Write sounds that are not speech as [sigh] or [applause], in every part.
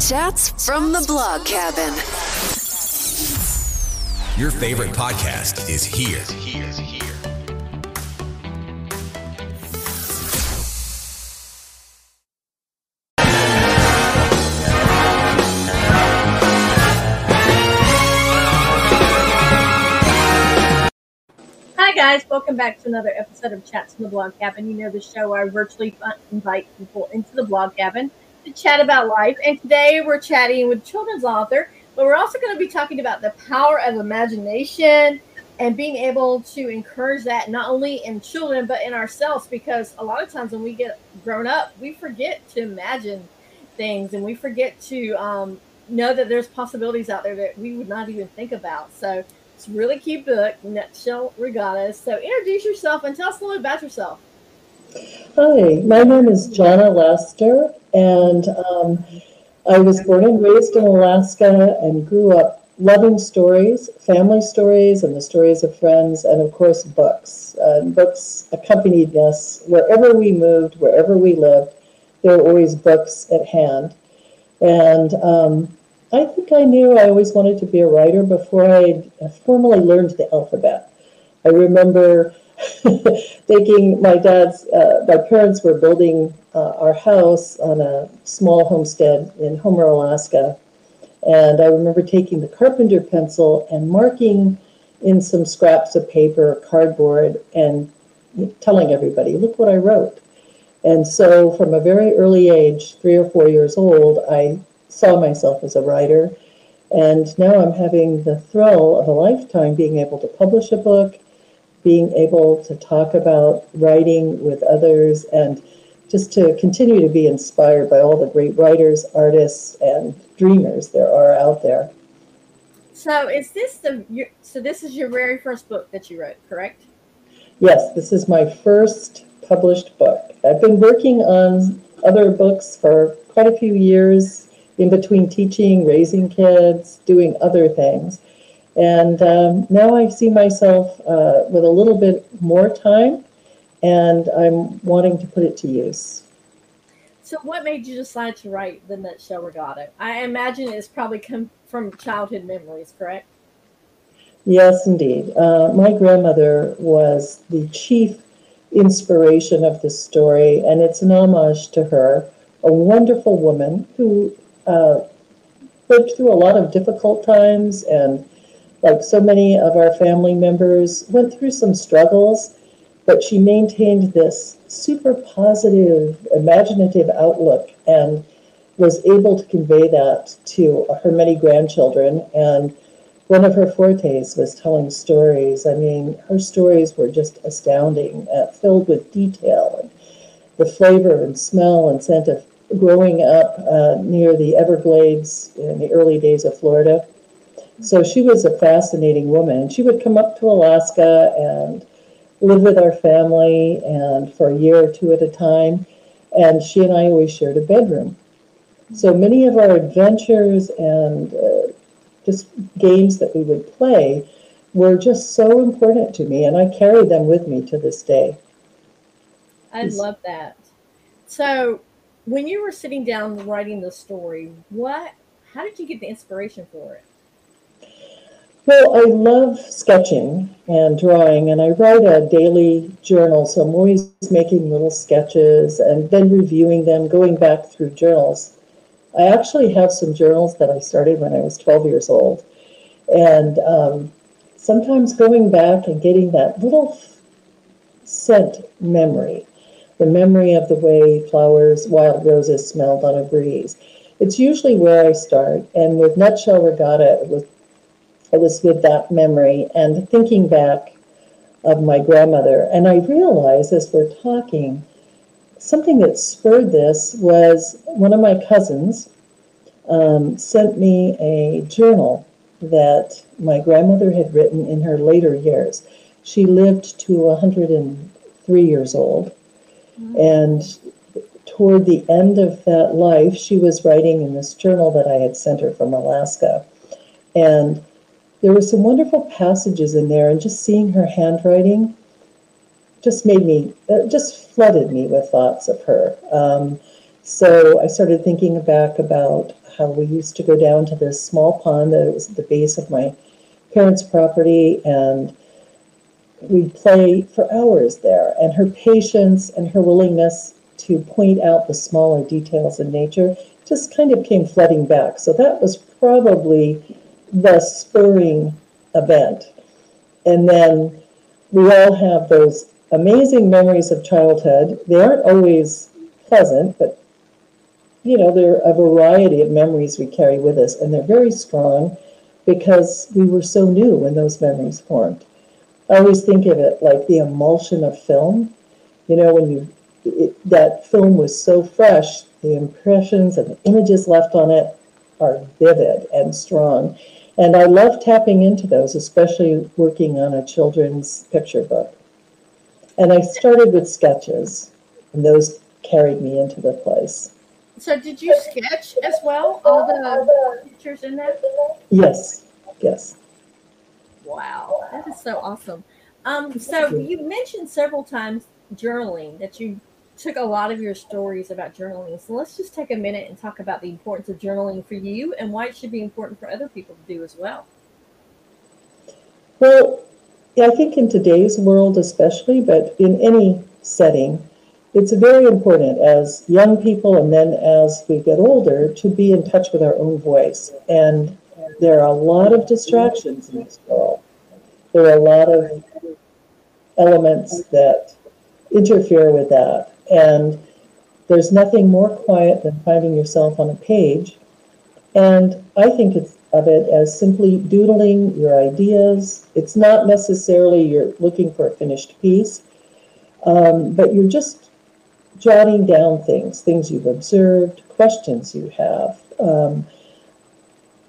Chats from the blog cabin. Your favorite podcast is here. Hi guys, welcome back to another episode of Chats from the Blog Cabin. You know the show where I virtually invite people into the blog cabin to chat about life. And today we're chatting with children's author, but we're also going to be talking about the power of imagination and being able to encourage that not only in children but in ourselves because a lot of times when we get grown up, we forget to imagine things and we forget to um, know that there's possibilities out there that we would not even think about. So it's a really cute book, Nutshell Regattas. So introduce yourself and tell us a little about yourself. Hi, my name is Jonna Laster, and um, I was born and raised in Alaska and grew up loving stories, family stories, and the stories of friends, and of course, books. Uh, books accompanied us wherever we moved, wherever we lived. There were always books at hand. And um, I think I knew I always wanted to be a writer before I formally learned the alphabet. I remember [laughs] thinking my dad's, uh, my parents were building uh, our house on a small homestead in Homer, Alaska. And I remember taking the carpenter pencil and marking in some scraps of paper, cardboard, and telling everybody, look what I wrote. And so from a very early age, three or four years old, I saw myself as a writer. And now I'm having the thrill of a lifetime being able to publish a book, being able to talk about writing with others, and just to continue to be inspired by all the great writers, artists, and dreamers there are out there. So is this the so this is your very first book that you wrote, correct? Yes, this is my first published book. I've been working on other books for quite a few years in between teaching, raising kids, doing other things. And um, now I see myself uh, with a little bit more time, and I'm wanting to put it to use. So, what made you decide to write the Nutshell Regatta? I imagine it's probably come from childhood memories, correct? Yes, indeed. Uh, my grandmother was the chief inspiration of the story, and it's an homage to her, a wonderful woman who uh, lived through a lot of difficult times and like so many of our family members went through some struggles but she maintained this super positive imaginative outlook and was able to convey that to her many grandchildren and one of her fortes was telling stories i mean her stories were just astounding uh, filled with detail and the flavor and smell and scent of growing up uh, near the Everglades in the early days of Florida. So she was a fascinating woman. She would come up to Alaska and live with our family and for a year or two at a time. And she and I always shared a bedroom. So many of our adventures and uh, just games that we would play were just so important to me, and I carry them with me to this day. I love that. So, when you were sitting down writing the story, what how did you get the inspiration for it? Well, I love sketching and drawing, and I write a daily journal, so I'm always making little sketches and then reviewing them, going back through journals. I actually have some journals that I started when I was 12 years old, and um, sometimes going back and getting that little scent memory the memory of the way flowers, wild roses smelled on a breeze. It's usually where I start. And with Nutshell Regatta, it was, it was with that memory and thinking back of my grandmother. And I realized as we're talking, something that spurred this was one of my cousins um, sent me a journal that my grandmother had written in her later years. She lived to 103 years old. And toward the end of that life, she was writing in this journal that I had sent her from Alaska. And there were some wonderful passages in there, and just seeing her handwriting just made me, just flooded me with thoughts of her. Um, So I started thinking back about how we used to go down to this small pond that was at the base of my parents' property and we'd play for hours there. And her patience and her willingness to point out the smaller details in nature just kind of came flooding back. So that was probably the spurring event. And then we all have those amazing memories of childhood. They aren't always pleasant, but you know, there are a variety of memories we carry with us, and they're very strong because we were so new when those memories formed. I always think of it like the emulsion of film. You know, when you it, that film was so fresh, the impressions and the images left on it are vivid and strong. And I love tapping into those, especially working on a children's picture book. And I started with sketches, and those carried me into the place. So, did you sketch as well? All the pictures in that? Yes, yes. Wow, that is so awesome. Um, so you mentioned several times journaling that you took a lot of your stories about journaling. So let's just take a minute and talk about the importance of journaling for you and why it should be important for other people to do as well. Well, I think in today's world, especially, but in any setting, it's very important as young people and then as we get older to be in touch with our own voice. And there are a lot of distractions in this world. There are a lot of elements that interfere with that. And there's nothing more quiet than finding yourself on a page. And I think of it as simply doodling your ideas. It's not necessarily you're looking for a finished piece, um, but you're just jotting down things, things you've observed, questions you have, um,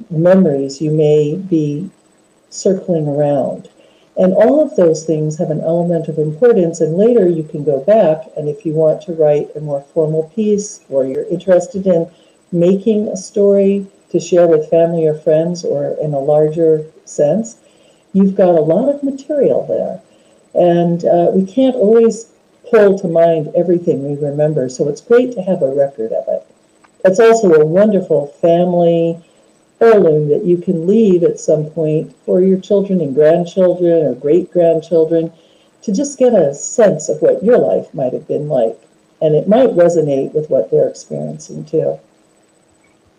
memories you may be circling around. And all of those things have an element of importance. And later you can go back, and if you want to write a more formal piece or you're interested in making a story to share with family or friends or in a larger sense, you've got a lot of material there. And uh, we can't always pull to mind everything we remember. So it's great to have a record of it. It's also a wonderful family heirloom that you can leave at some point for your children and grandchildren or great grandchildren to just get a sense of what your life might have been like. And it might resonate with what they're experiencing too.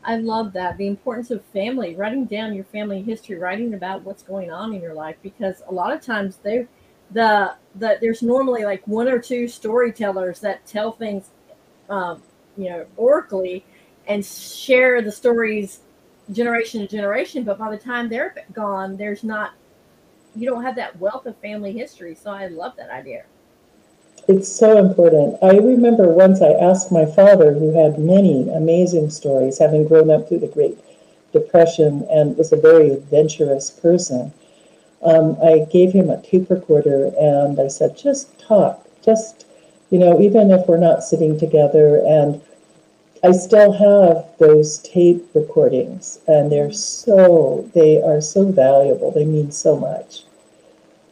I love that. The importance of family, writing down your family history, writing about what's going on in your life, because a lot of times they the the there's normally like one or two storytellers that tell things um, you know oracally and share the stories generation to generation, but by the time they're gone, there's not, you don't have that wealth of family history. So I love that idea. It's so important. I remember once I asked my father, who had many amazing stories, having grown up through the Great Depression and was a very adventurous person. Um, I gave him a tape recorder and I said, just talk, just, you know, even if we're not sitting together and I still have those tape recordings, and they're so they are so valuable. They mean so much,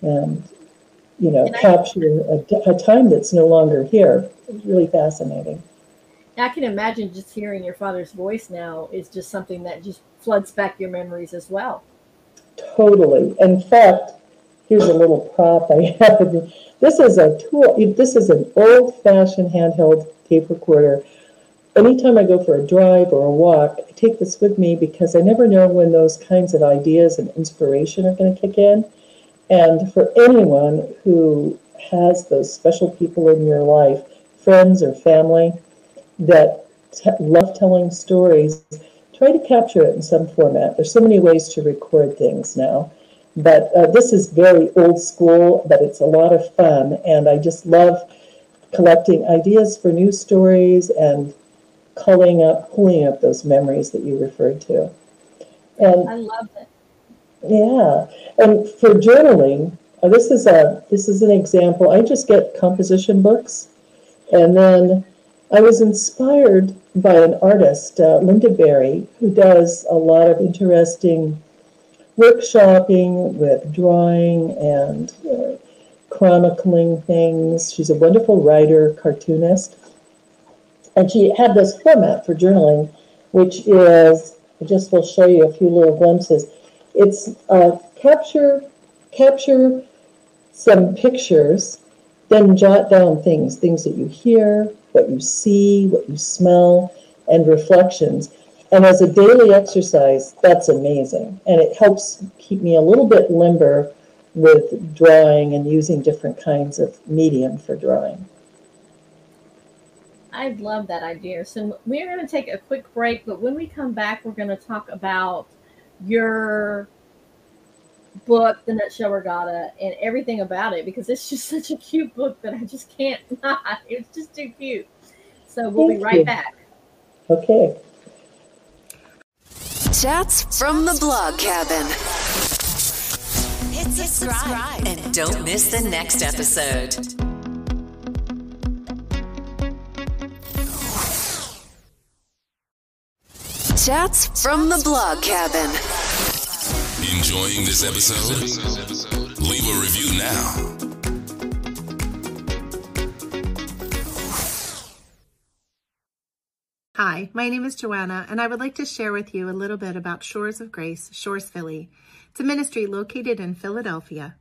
and you know, capture a, a time that's no longer here. It's really fascinating. I can imagine just hearing your father's voice now is just something that just floods back your memories as well. Totally. In fact, here's a little prop I have. This is a tool. This is an old-fashioned handheld tape recorder anytime I go for a drive or a walk, I take this with me because I never know when those kinds of ideas and inspiration are going to kick in. And for anyone who has those special people in your life, friends or family, that t- love telling stories, try to capture it in some format. There's so many ways to record things now. But uh, this is very old school, but it's a lot of fun. And I just love collecting ideas for new stories and culling up, pulling up those memories that you referred to. And I love it. Yeah, and for journaling, uh, this is a this is an example. I just get composition books, and then I was inspired by an artist, uh, Lynda Barry, who does a lot of interesting workshopping with drawing and uh, chronicling things. She's a wonderful writer, cartoonist. And she had this format for journaling, which is, I just will show you a few little glimpses. It's uh, capture, capture some pictures, then jot down things, things that you hear, what you see, what you smell, and reflections. And as a daily exercise, that's amazing. And it helps keep me a little bit limber with drawing and using different kinds of medium for drawing. I love that idea. So we're going to take a quick break, but when we come back, we're going to talk about your book, The Nutshell Regatta, and everything about it because it's just [laughs] such a cute book that I just can't [laughs] not. It's just too cute. So we'll Thank be right you. back. Okay. Chats from the blog cabin. Hit subscribe and don't miss the next episode. Chats from the blog cabin. Enjoying this episode? Leave a review now. Hi, my name is Joanna, and I would like to share with you a little bit about Shores of Grace, Shores Philly. It's a ministry located in Philadelphia.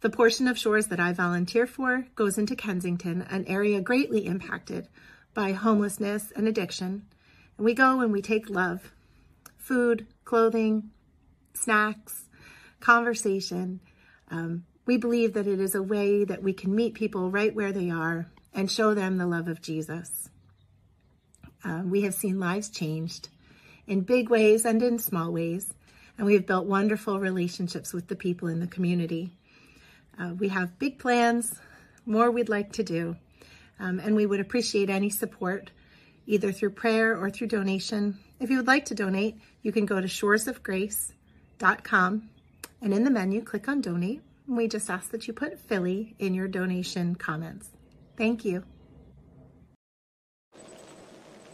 The portion of Shores that I volunteer for goes into Kensington, an area greatly impacted by homelessness and addiction. We go and we take love, food, clothing, snacks, conversation. Um, we believe that it is a way that we can meet people right where they are and show them the love of Jesus. Uh, we have seen lives changed in big ways and in small ways, and we have built wonderful relationships with the people in the community. Uh, we have big plans, more we'd like to do, um, and we would appreciate any support, either through prayer or through donation. If you would like to donate, you can go to shoresofgrace.com and in the menu, click on donate. We just ask that you put Philly in your donation comments. Thank you.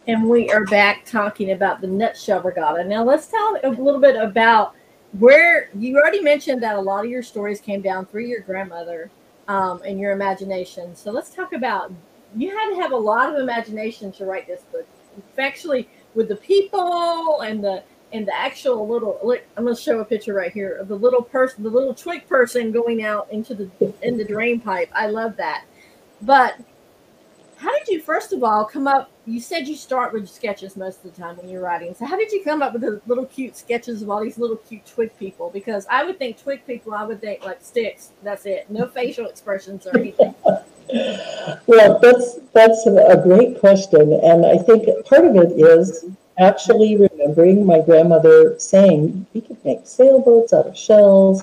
and we are back talking about the nutshell regatta. Now, let's tell a little bit about where you already mentioned that a lot of your stories came down through your grandmother um, and your imagination. So, let's talk about you had to have a lot of imagination to write this book. Actually, with the people and the and the actual little look, I'm going to show a picture right here of the little person, the little twig person going out into the in the drain pipe. I love that. But how did you first of all come up you said you start with sketches most of the time when you're writing so how did you come up with the little cute sketches of all these little cute twig people? Because i would think twig people i would think like sticks that's it. No facial expressions or anything. [laughs] Well that's that's a great question and i think part of it is actually remembering my grandmother saying we could make sailboats out of shells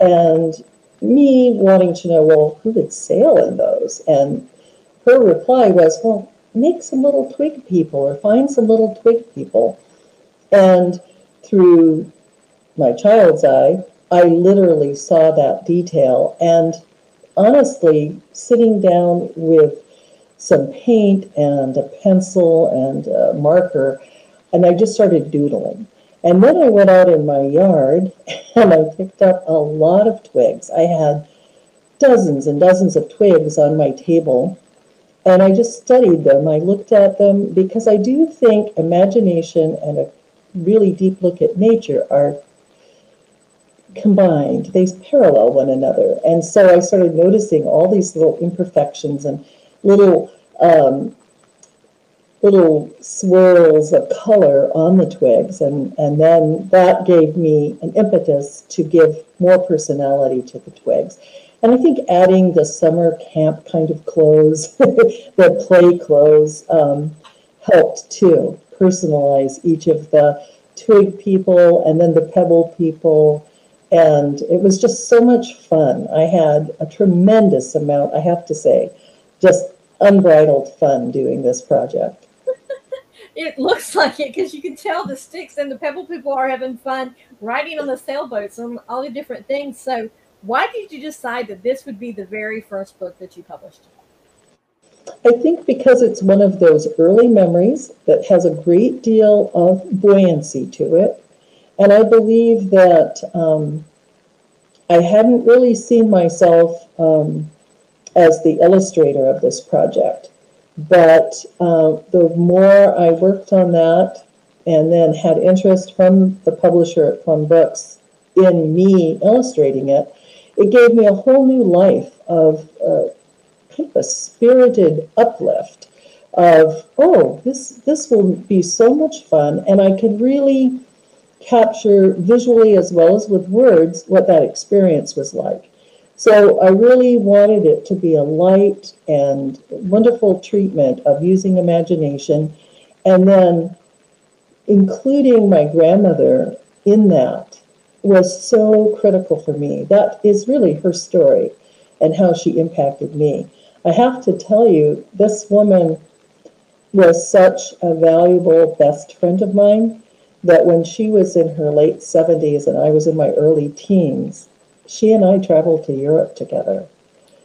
and me wanting to know well who would sail in those? And her reply was, well, make some little twig people or find some little twig people. And through my child's eye, I literally saw that detail. And honestly, sitting down with some paint and a pencil and a marker, and I just started doodling. And then I went out in my yard [laughs] and I picked up a lot of twigs. I had dozens and dozens of twigs on my table and I just studied them. I looked at them because I do think imagination and a really deep look at nature are combined. They parallel one another. And so I started noticing all these little imperfections and little um, little swirls of color on the twigs. And, and then that gave me an impetus to give more personality to the twigs. And I think adding the summer camp kind of clothes, [laughs] the play clothes, um, helped too personalize each of the twig people and then the pebble people. And it was just so much fun. I had a tremendous amount, I have to say, just unbridled fun doing this project. [laughs] it looks like it because you can tell the sticks and the pebble people are having fun riding on the sailboats and all the different things. So, why did you decide that this would be the very first book that you published? I think because it's one of those early memories that has a great deal of buoyancy to it. And I believe that um, I hadn't really seen myself um, as the illustrator of this project. But uh, the more I worked on that and then had interest from the publisher at Plum Books in me illustrating it, it gave me a whole new life of uh, kind of a spirited uplift of, oh, this, this will be so much fun. And I could really capture visually as well as with words what that experience was like. So I really wanted it to be a light and wonderful treatment of using imagination and then including my grandmother in that was so critical for me. That is really her story and how she impacted me. I have to tell you, this woman was such a valuable best friend of mine that when she was in her late 70s and I was in my early teens, she and I traveled to Europe together.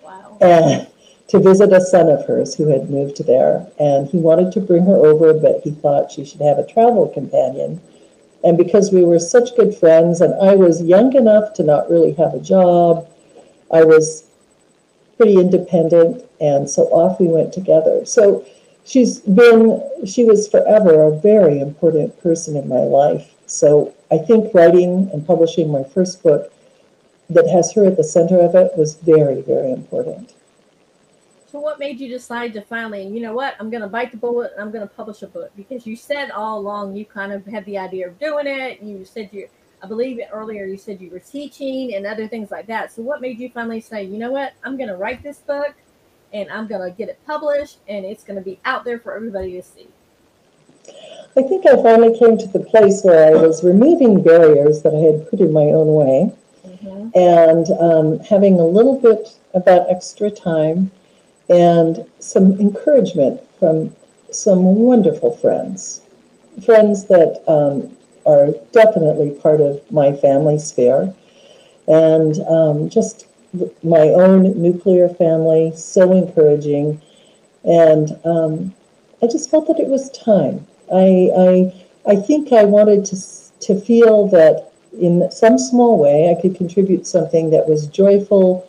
Wow. And to visit a son of hers who had moved there. And he wanted to bring her over, but he thought she should have a travel companion. And because we were such good friends, and I was young enough to not really have a job, I was pretty independent, and so off we went together. So she's been, she was forever a very important person in my life. So I think writing and publishing my first book that has her at the center of it was very, very important. So, what made you decide to finally, you know what, I'm going to bite the bullet and I'm going to publish a book? Because you said all along you kind of had the idea of doing it. You said you, I believe earlier you said you were teaching and other things like that. So, what made you finally say, you know what, I'm going to write this book and I'm going to get it published and it's going to be out there for everybody to see? I think I finally came to the place where I was removing barriers that I had put in my own way mm-hmm. and um, having a little bit of that extra time and some encouragement from some wonderful friends, friends that um, are definitely part of my family sphere, and um, just my own nuclear family, so encouraging. And um, I just felt that it was time. I, I, I think I wanted to, to feel that in some small way I could contribute something that was joyful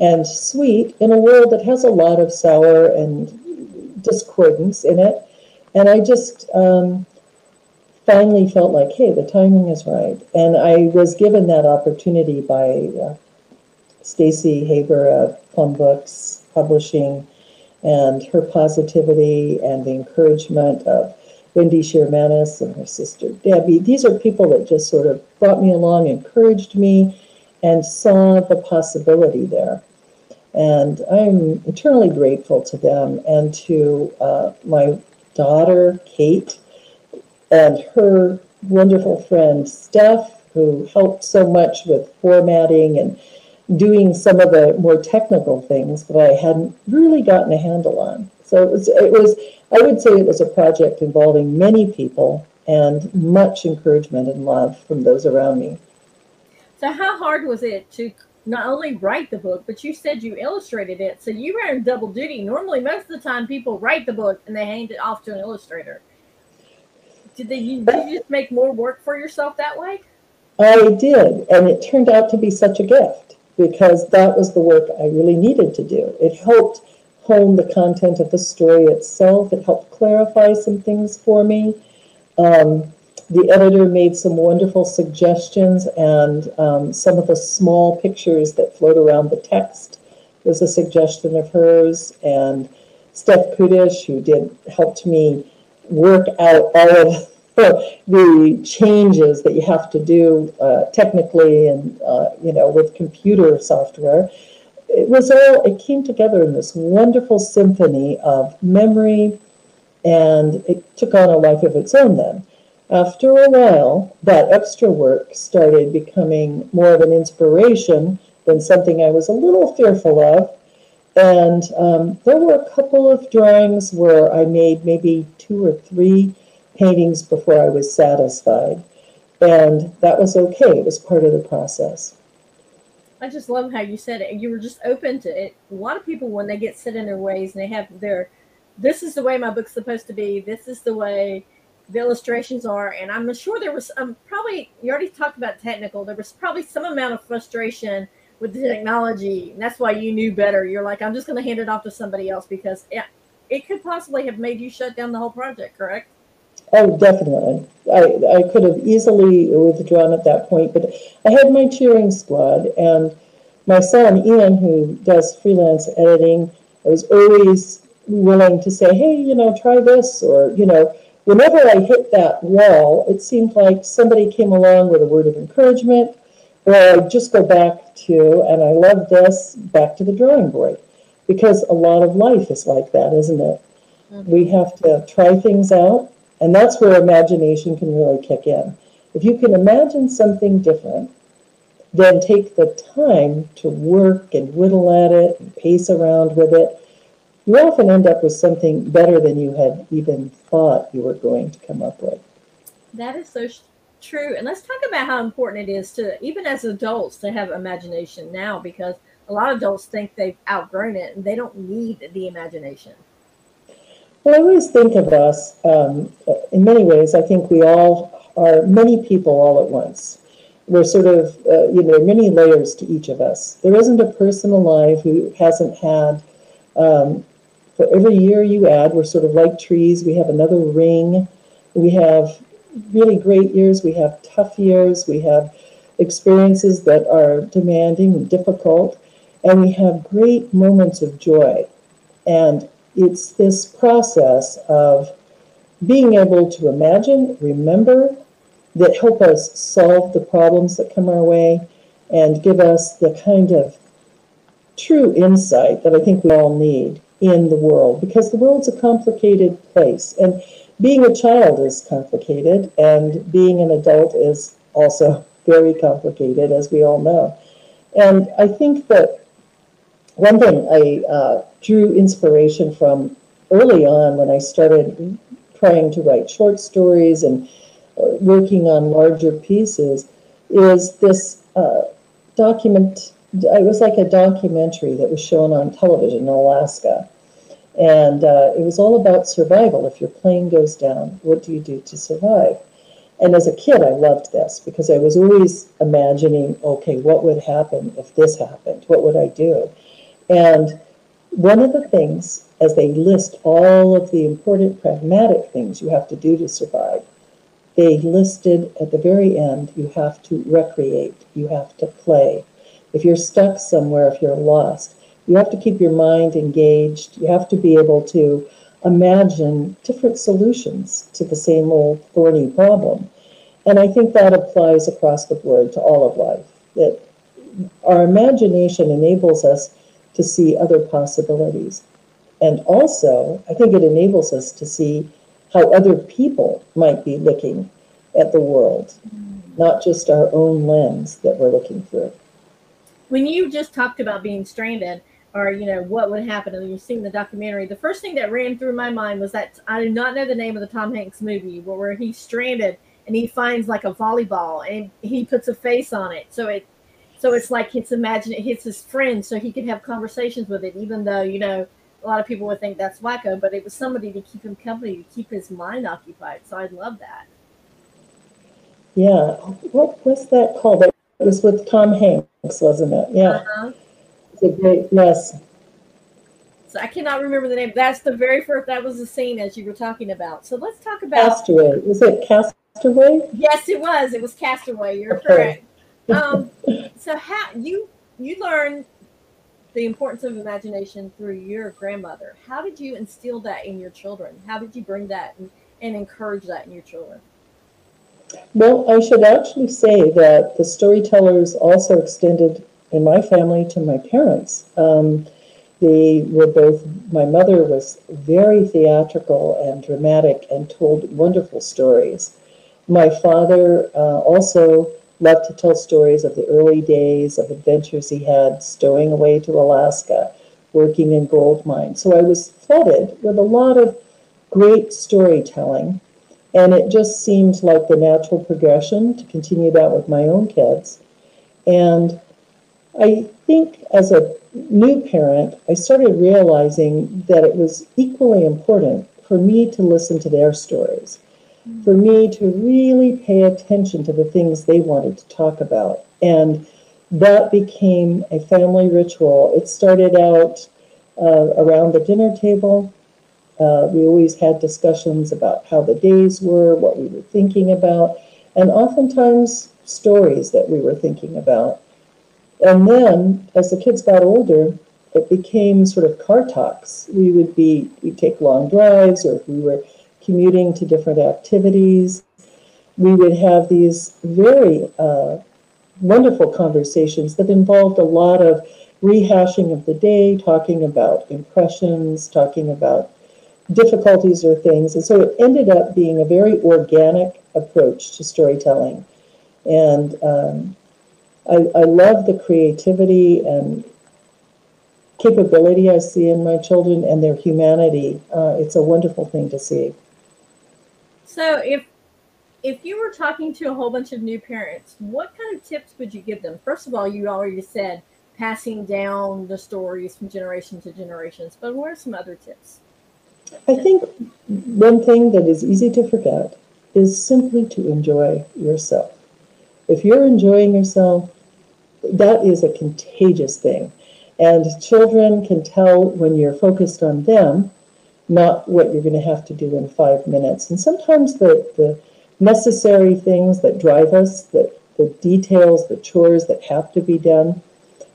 and sweet in a world that has a lot of sour and discordance in it. And I just um, finally felt like, hey, the timing is right. And I was given that opportunity by uh, Stacy Haber of Plum Books Publishing and her positivity and the encouragement of Wendy Shermanis and her sister Debbie. These are people that just sort of brought me along, encouraged me, and saw the possibility there. And I'm eternally grateful to them and to uh, my daughter, Kate, and her wonderful friend, Steph, who helped so much with formatting and doing some of the more technical things that I hadn't really gotten a handle on. So it was, it was, I would say it was a project involving many people and much encouragement and love from those around me. So, how hard was it to not only write the book, but you said you illustrated it. So you were in double duty. Normally, most of the time, people write the book and they hand it off to an illustrator. Did, they, did you just make more work for yourself that way? I did, and it turned out to be such a gift because that was the work I really needed to do. It helped hone the content of the story itself. It helped clarify some things for me. Um, the editor made some wonderful suggestions, and um, some of the small pictures that float around the text was a suggestion of hers. And Steph Kudish, who did helped me work out all of [laughs] the changes that you have to do uh, technically and uh, you know with computer software. It was all it came together in this wonderful symphony of memory, and it took on a life of its own then. After a while, that extra work started becoming more of an inspiration than something I was a little fearful of. And um, there were a couple of drawings where I made maybe two or three paintings before I was satisfied. And that was okay, it was part of the process. I just love how you said it. You were just open to it. A lot of people, when they get set in their ways and they have their, this is the way my book's supposed to be, this is the way the illustrations are. And I'm sure there was um, probably, you already talked about technical, there was probably some amount of frustration with the technology. And that's why you knew better. You're like, I'm just going to hand it off to somebody else because yeah, it could possibly have made you shut down the whole project, correct? Oh, definitely. I, I could have easily withdrawn at that point, but I had my cheering squad and my son, Ian, who does freelance editing, I was always willing to say, hey, you know, try this, or, you know, whenever I hit that wall, it seemed like somebody came along with a word of encouragement, or I'd just go back to, and I love this, back to the drawing board. Because a lot of life is like that, isn't it? Mm-hmm. We have to try things out, and that's where imagination can really kick in. If you can imagine something different, then take the time to work and whittle at it and pace around with it, you often end up with something better than you had even thought you were going to come up with. That is so true. And let's talk about how important it is to, even as adults, to have imagination now because a lot of adults think they've outgrown it and they don't need the imagination. Well, I always think of us um, in many ways. I think we all are many people all at once. We're sort of, uh, you know, many layers to each of us. There isn't a person alive who hasn't had um, for every year you add, we're sort of like trees. We have another ring. We have really great years. We have tough years. We have experiences that are demanding and difficult. And we have great moments of joy. And it's this process of being able to imagine, remember, that help us solve the problems that come our way and give us the kind of true insight that I think we all need in the world because the world's a complicated place. And being a child is complicated, and being an adult is also [laughs] very complicated, as we all know. And I think that one thing I uh, drew inspiration from early on when I started trying to write short stories and uh, working on larger pieces is this uh, document it was like a documentary that was shown on television in Alaska. And uh, it was all about survival. If your plane goes down, what do you do to survive? And as a kid, I loved this because I was always imagining, okay, what would happen if this happened? What would I do? And one of the things, as they list all of the important pragmatic things you have to do to survive, they listed at the very end, you have to recreate, you have to play, if you're stuck somewhere, if you're lost, you have to keep your mind engaged. You have to be able to imagine different solutions to the same old thorny problem. And I think that applies across the board to all of life. That our imagination enables us to see other possibilities. And also, I think it enables us to see how other people might be looking at the world, not just our own lens that we're looking through when you just talked about being stranded or you know what would happen and you've seen the documentary the first thing that ran through my mind was that i do not know the name of the tom hanks movie where, where he's stranded and he finds like a volleyball and he puts a face on it. So it so it's like it's imagine it hits his friend so he can have conversations with it even though you know a lot of people would think that's wacko but it was somebody to keep him company to keep his mind occupied. So i love that. Yeah. What was that called it was with tom hanks wasn't it? Yeah. Uh-huh. It's a great, yes. So I cannot remember the name. That's the very first, that was the scene as you were talking about. So let's talk about. Castaway. Was it Castaway? Yes, it was. It was Castaway. You're okay. correct. [laughs] Um, so how you you learned the importance of imagination through your grandmother. How did you instill that in your children? How did you bring that and, and encourage that in your children? Well, I should actually say that the storytellers also extended in my family to my parents. Um, they were both, my mother was very theatrical and dramatic and told wonderful stories. My father uh, also loved to tell stories of the early days of adventures he had stowing away to Alaska, working in gold mines. So I was flooded with a lot of great storytelling. And it just seemed like the natural progression to continue that with my own kids. And I think as a new parent, I started realizing that it was equally important for me to listen to their stories, for me to really pay attention to the things they wanted to talk about. And that became a family ritual. It started out uh, around the dinner table Uh, we always had discussions about how the days were, what we were thinking about, and oftentimes stories that we were thinking about. And then, as the kids got older, it became sort of car talks. We would be, we'd take long drives, or if we were commuting to different activities, we would have these very uh, wonderful conversations that involved a lot of rehashing of the day, talking about impressions, talking about difficulties or things. And so it ended up being a very organic approach to storytelling. And um, I, I love the creativity and capability I see in my children and their humanity. Uh, it's a wonderful thing to see. So if if you were talking to a whole bunch of new parents, what kind of tips would you give them? First of all, you already said passing down the stories from generation to generations, but what are some other tips? I think one thing that is easy to forget is simply to enjoy yourself. If you're enjoying yourself, that is a contagious thing. And children can tell when you're focused on them, not what you're going to have to do in five minutes. And sometimes the, the necessary things that drive us, the, the details, the chores that have to be done,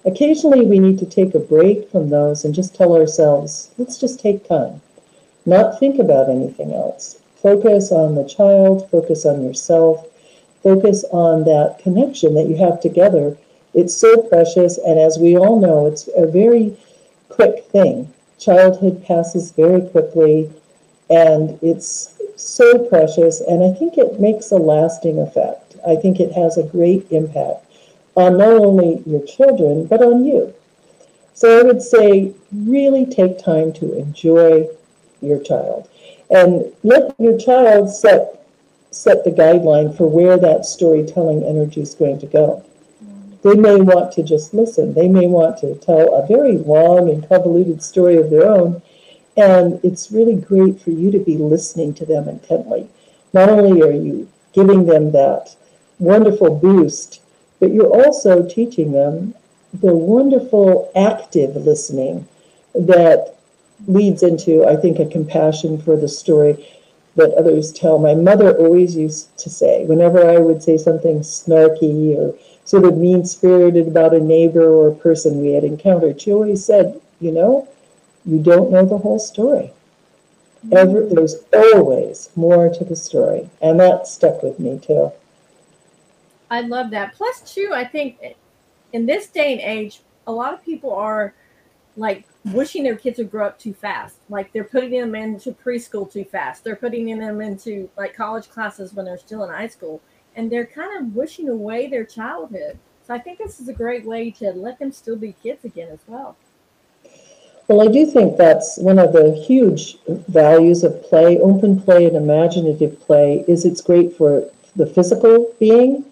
occasionally we need to take a break from those and just tell ourselves, let's just take time, not think about anything else. Focus on the child, focus on yourself, focus on that connection that you have together. It's so precious, and as we all know, it's a very quick thing. Childhood passes very quickly, and it's so precious, and I think it makes a lasting effect. I think it has a great impact on not only your children, but on you. So I would say really take time to enjoy your child and let your child set set the guideline for where that storytelling energy is going to go. They may want to just listen. They may want to tell a very long and convoluted story of their own, and it's really great for you to be listening to them intently. Not only are you giving them that wonderful boost, but you're also teaching them the wonderful active listening that leads into, I think, a compassion for the story that others tell. My mother always used to say, whenever I would say something snarky or sort of mean spirited about a neighbor or a person we had encountered, she always said, you know, you don't know the whole story. Mm-hmm. Ever, there's always more to the story, and that stuck with me too. I love that. Plus, too, I think in this day and age, a lot of people are like wishing their kids would grow up too fast. Like they're putting them into preschool too fast. They're putting them into like college classes when they're still in high school, and they're kind of wishing away their childhood. So I think this is a great way to let them still be kids again as well. Well, I do think that's one of the huge values of play, open play and imaginative play, is it's great for the physical being.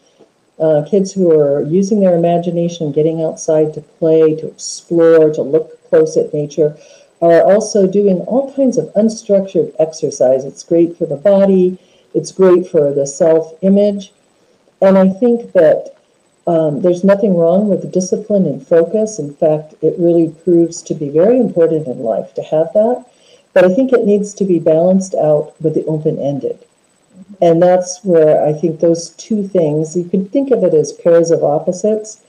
Uh, kids who are using their imagination, getting outside to play, to explore, to look close at nature, are also doing all kinds of unstructured exercise. It's great for the body, it's great for the self image. And I think that um, there's nothing wrong with discipline and focus. In fact, it really proves to be very important in life to have that. But I think it needs to be balanced out with the open ended. And that's where I think those two things, you can think of it as pairs of opposites,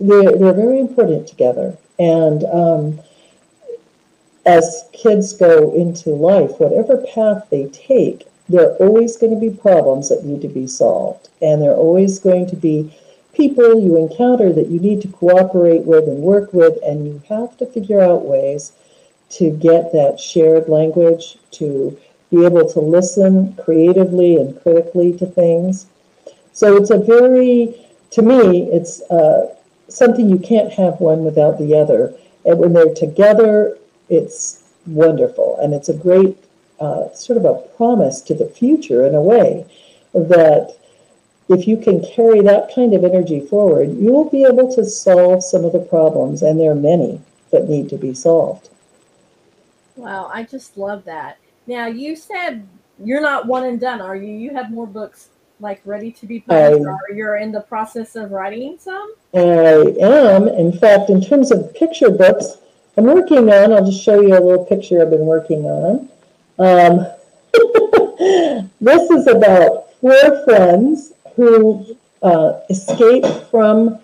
they're, they're very important together. And um, as kids go into life, whatever path they take, there are always going to be problems that need to be solved. And there are always going to be people you encounter that you need to cooperate with and work with, and you have to figure out ways to get that shared language, to be able to listen creatively and critically to things. So it's a very, to me, it's uh, something you can't have one without the other. And when they're together, it's wonderful. And it's a great uh, sort of a promise to the future in a way that if you can carry that kind of energy forward, you will be able to solve some of the problems, and there are many that need to be solved. Wow, I just love that. Now, you said you're not one and done, are you? You have more books like ready to be published, I, or you're in the process of writing some? I am. In fact, in terms of picture books, I'm working on, I'll just show you a little picture I've been working on. Um, [laughs] this is about four friends who uh, escape from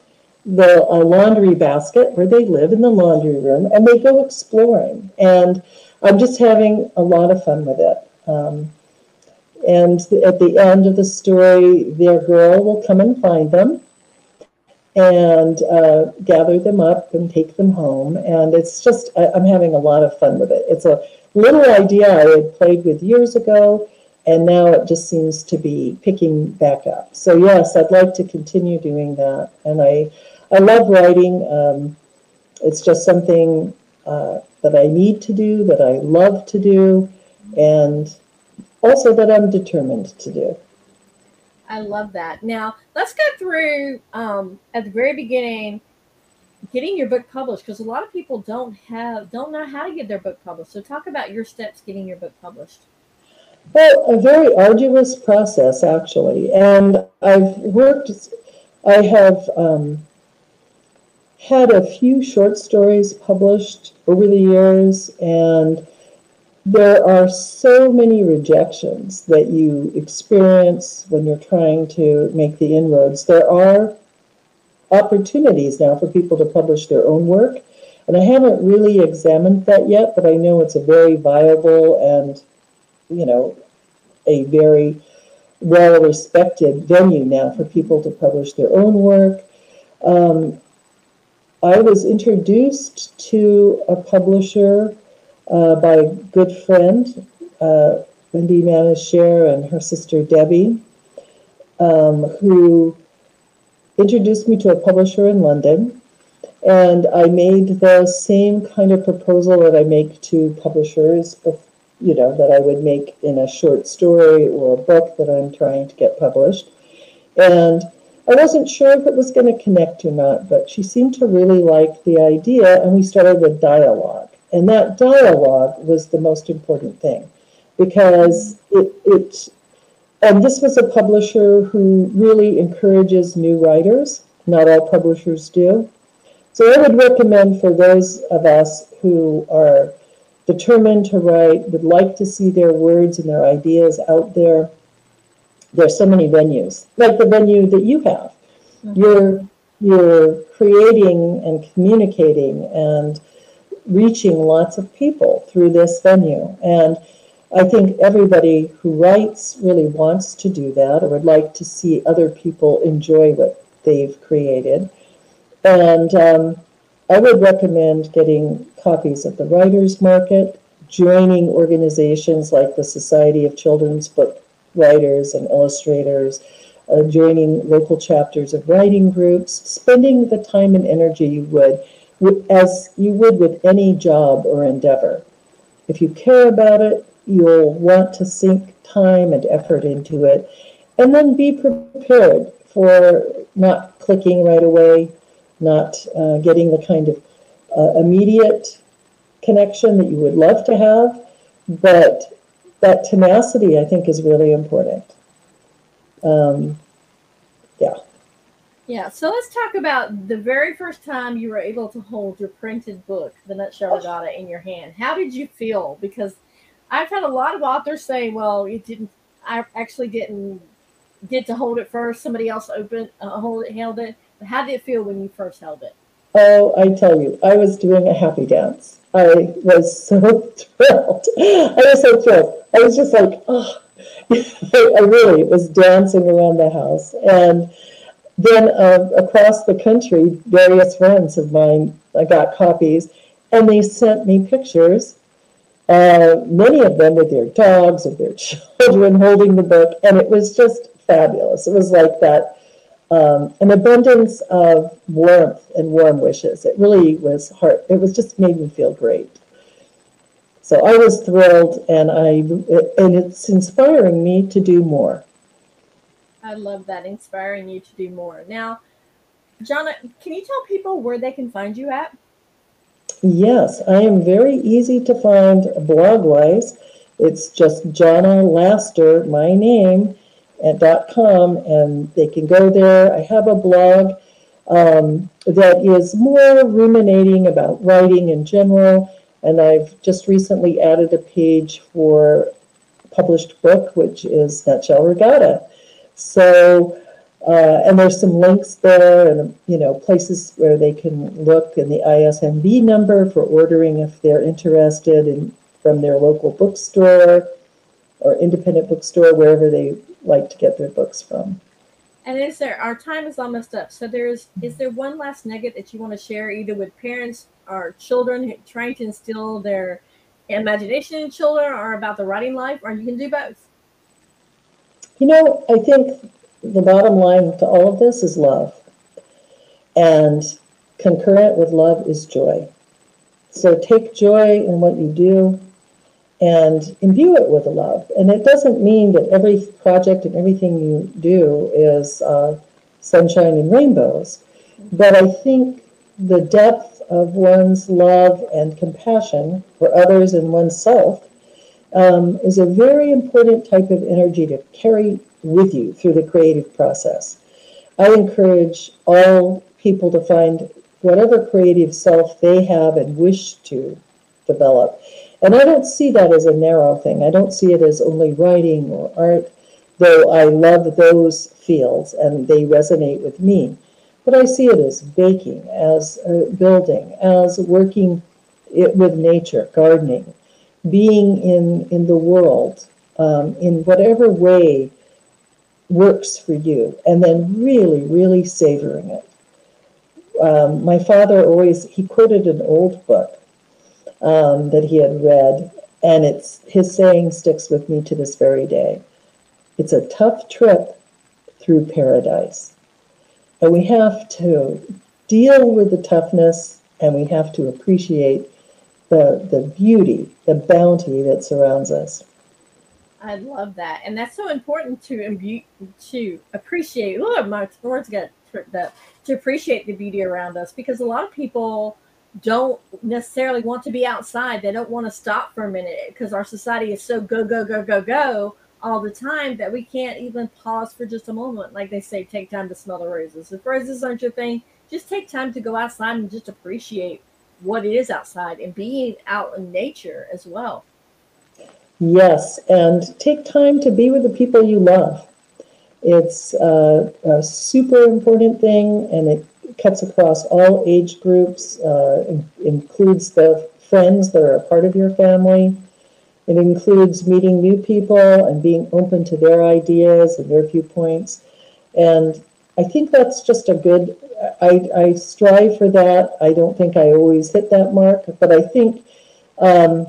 the uh, laundry basket where they live in the laundry room and they go exploring. And I'm just having a lot of fun with it. Um, and at the end of the story, their girl will come and find them and uh, gather them up and take them home. And it's just, I, I'm having a lot of fun with it. It's a little idea I had played with years ago, and now it just seems to be picking back up. So, yes, I'd like to continue doing that. And I, I love writing. Um, it's just something uh, that I need to do, that I love to do, and also that I'm determined to do. I love that. Now, let's go through um, at the very beginning getting your book published because a lot of people don't have don't know how to get their book published. So talk about your steps getting your book published. Well, a very arduous process actually, and I've worked. I have um, had a few short stories published over the years, and there are so many rejections that you experience when you're trying to make the inroads. There are opportunities now for people to publish their own work, and I haven't really examined that yet, but I know it's a very viable and, you know, a very well respected venue now for people to publish their own work. Um, I was introduced to a publisher uh, by a good friend, uh, Wendy Manisher and her sister Debbie, um, who introduced me to a publisher in London. And I made the same kind of proposal that I make to publishers, you know, that I would make in a short story or a book that I'm trying to get published. And I wasn't sure if it was going to connect or not, but she seemed to really like the idea, and we started with dialogue. And that dialogue was the most important thing because it, it and this was a publisher who really encourages new writers. Not all publishers do. So I would recommend for those of us who are determined to write, would like to see their words and their ideas out there. There's so many venues, like the venue that you have. Mm-hmm. You're you're creating and communicating and reaching lots of people through this venue. And I think everybody who writes really wants to do that or would like to see other people enjoy what they've created. And um, I would recommend getting copies of the Writers Market, joining organizations like the Society of Children's Book Writers and Illustrators, uh, joining local chapters of writing groups, spending the time and energy you would as you would with any job or endeavor. If you care about it, you'll want to sink time and effort into it, and then be prepared for not clicking right away, not uh, getting the kind of uh, immediate connection that you would love to have, but that tenacity, I think, is really important. Um, yeah. Yeah, so let's talk about the very first time you were able to hold your printed book, The Nutshell Regatta, in your hand. How did you feel? Because I've had a lot of authors say, "Well, you didn't. I actually didn't get to hold it first. Somebody else opened, uh, hold it, held it. How did it feel when you first held it?" Oh, I tell you, I was doing a happy dance. I was so [laughs] thrilled. I was so thrilled. I was just like, oh, [laughs] I really was dancing around the house and then uh, across the country, various friends of mine I got copies, and they sent me pictures. Uh, many of them with their dogs or their [laughs] children holding the book, and it was just fabulous. It was like that um, an abundance of warmth and warm wishes. It really was heart. It was just made me feel great. So I was thrilled, and I and it's inspiring me to do more. I love that, inspiring you to do more. Now, Jonna, can you tell people where they can find you at? Yes, I am very easy to find blog wise. It's just Jonna Laster, my name, at .com, and they can go there. I have a blog um, that is more ruminating about writing in general. And I've just recently added a page for published book, which is Nutshell Regatta. So, uh, and there's some links there and, you know, places where they can look in the ISBN number for ordering if they're interested in from their local bookstore or independent bookstore, wherever they like to get their books from. And is there our time is almost up? So there's is there one last nugget that you want to share either with parents or children trying to instill their imagination in children or about the writing life, or you can do both? You know, I think the bottom line to all of this is love. And concurrent with love is joy. So take joy in what you do and imbue it with love. And it doesn't mean that every project and everything you do is uh, sunshine and rainbows. But I think the depth of one's love and compassion for others and oneself um, is a very important type of energy to carry with you through the creative process. I encourage all people to find whatever creative self they have and wish to develop. And I don't see that as a narrow thing. I don't see it as only writing or art, though I love those fields and they resonate with me. But I see it as baking, as uh, building, as working it with nature, gardening, being in, in the world um, in whatever way works for you, and then really, really savoring it. Um, my father always he quoted an old book um, that he had read, and it's his saying sticks with me to this very day. It's a tough trip through paradise, and we have to deal with the toughness, and we have to appreciate the the beauty, the bounty that surrounds us. I love that, and that's so important to imbue, to appreciate. Look, my words get tripped up. To appreciate the beauty around us, because a lot of people don't necessarily want to be outside. They don't want to stop for a minute because our society is so go go go go go all the time that we can't even pause for just a moment. Like they say, take time to smell the roses. If roses aren't your thing, just take time to go outside and just appreciate what it is outside and being out in nature as well. Yes, and take time to be with the people you love. It's uh, a super important thing, and it cuts across all age groups, uh, in- includes the friends that are a part of your family. It includes meeting new people and being open to their ideas and their viewpoints. And I think that's just a good, I, I strive for that. I don't think I always hit that mark, but I think um,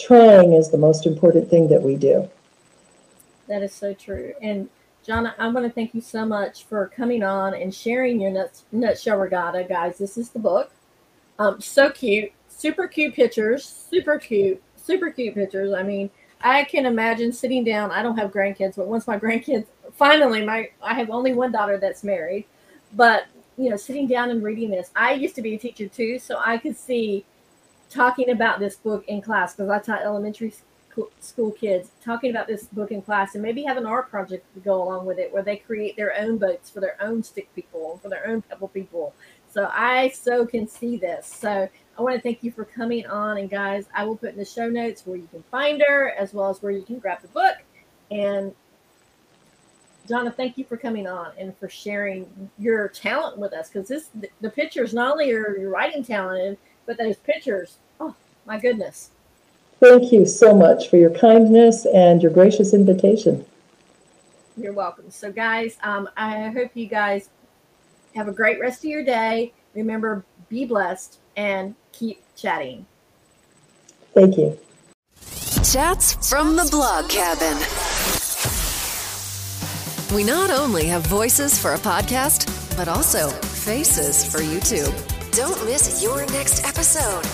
trying is the most important thing that we do. That is so true. And Jonna, I want to thank you so much for coming on and sharing your nuts, nutshell regatta, guys. This is the book. Um, so cute, super cute pictures, super cute, super cute pictures. I mean, I can imagine sitting down. I don't have grandkids, but once my grandkids finally, my I have only one daughter that's married, but you know, sitting down and reading this. I used to be a teacher too, so I could see talking about this book in class because I taught elementary school kids talking about this book in class and maybe have an art project to go along with it where they create their own boats for their own stick people for their own pebble people. So i so can see this. So i want to thank you for coming on and guys i will put in the show notes where you can find her as well as where you can grab the book. And Donna, thank you for coming on and for sharing your talent with us because this the pictures not only are your writing talented, but those pictures, oh my goodness. Thank you so much for your kindness and your gracious invitation. You're welcome. So, guys, um, I hope you guys have a great rest of your day. Remember, be blessed and keep chatting. Thank you. Chats from the blog cabin. We not only have voices for a podcast, but also faces for YouTube. Don't miss your next episode.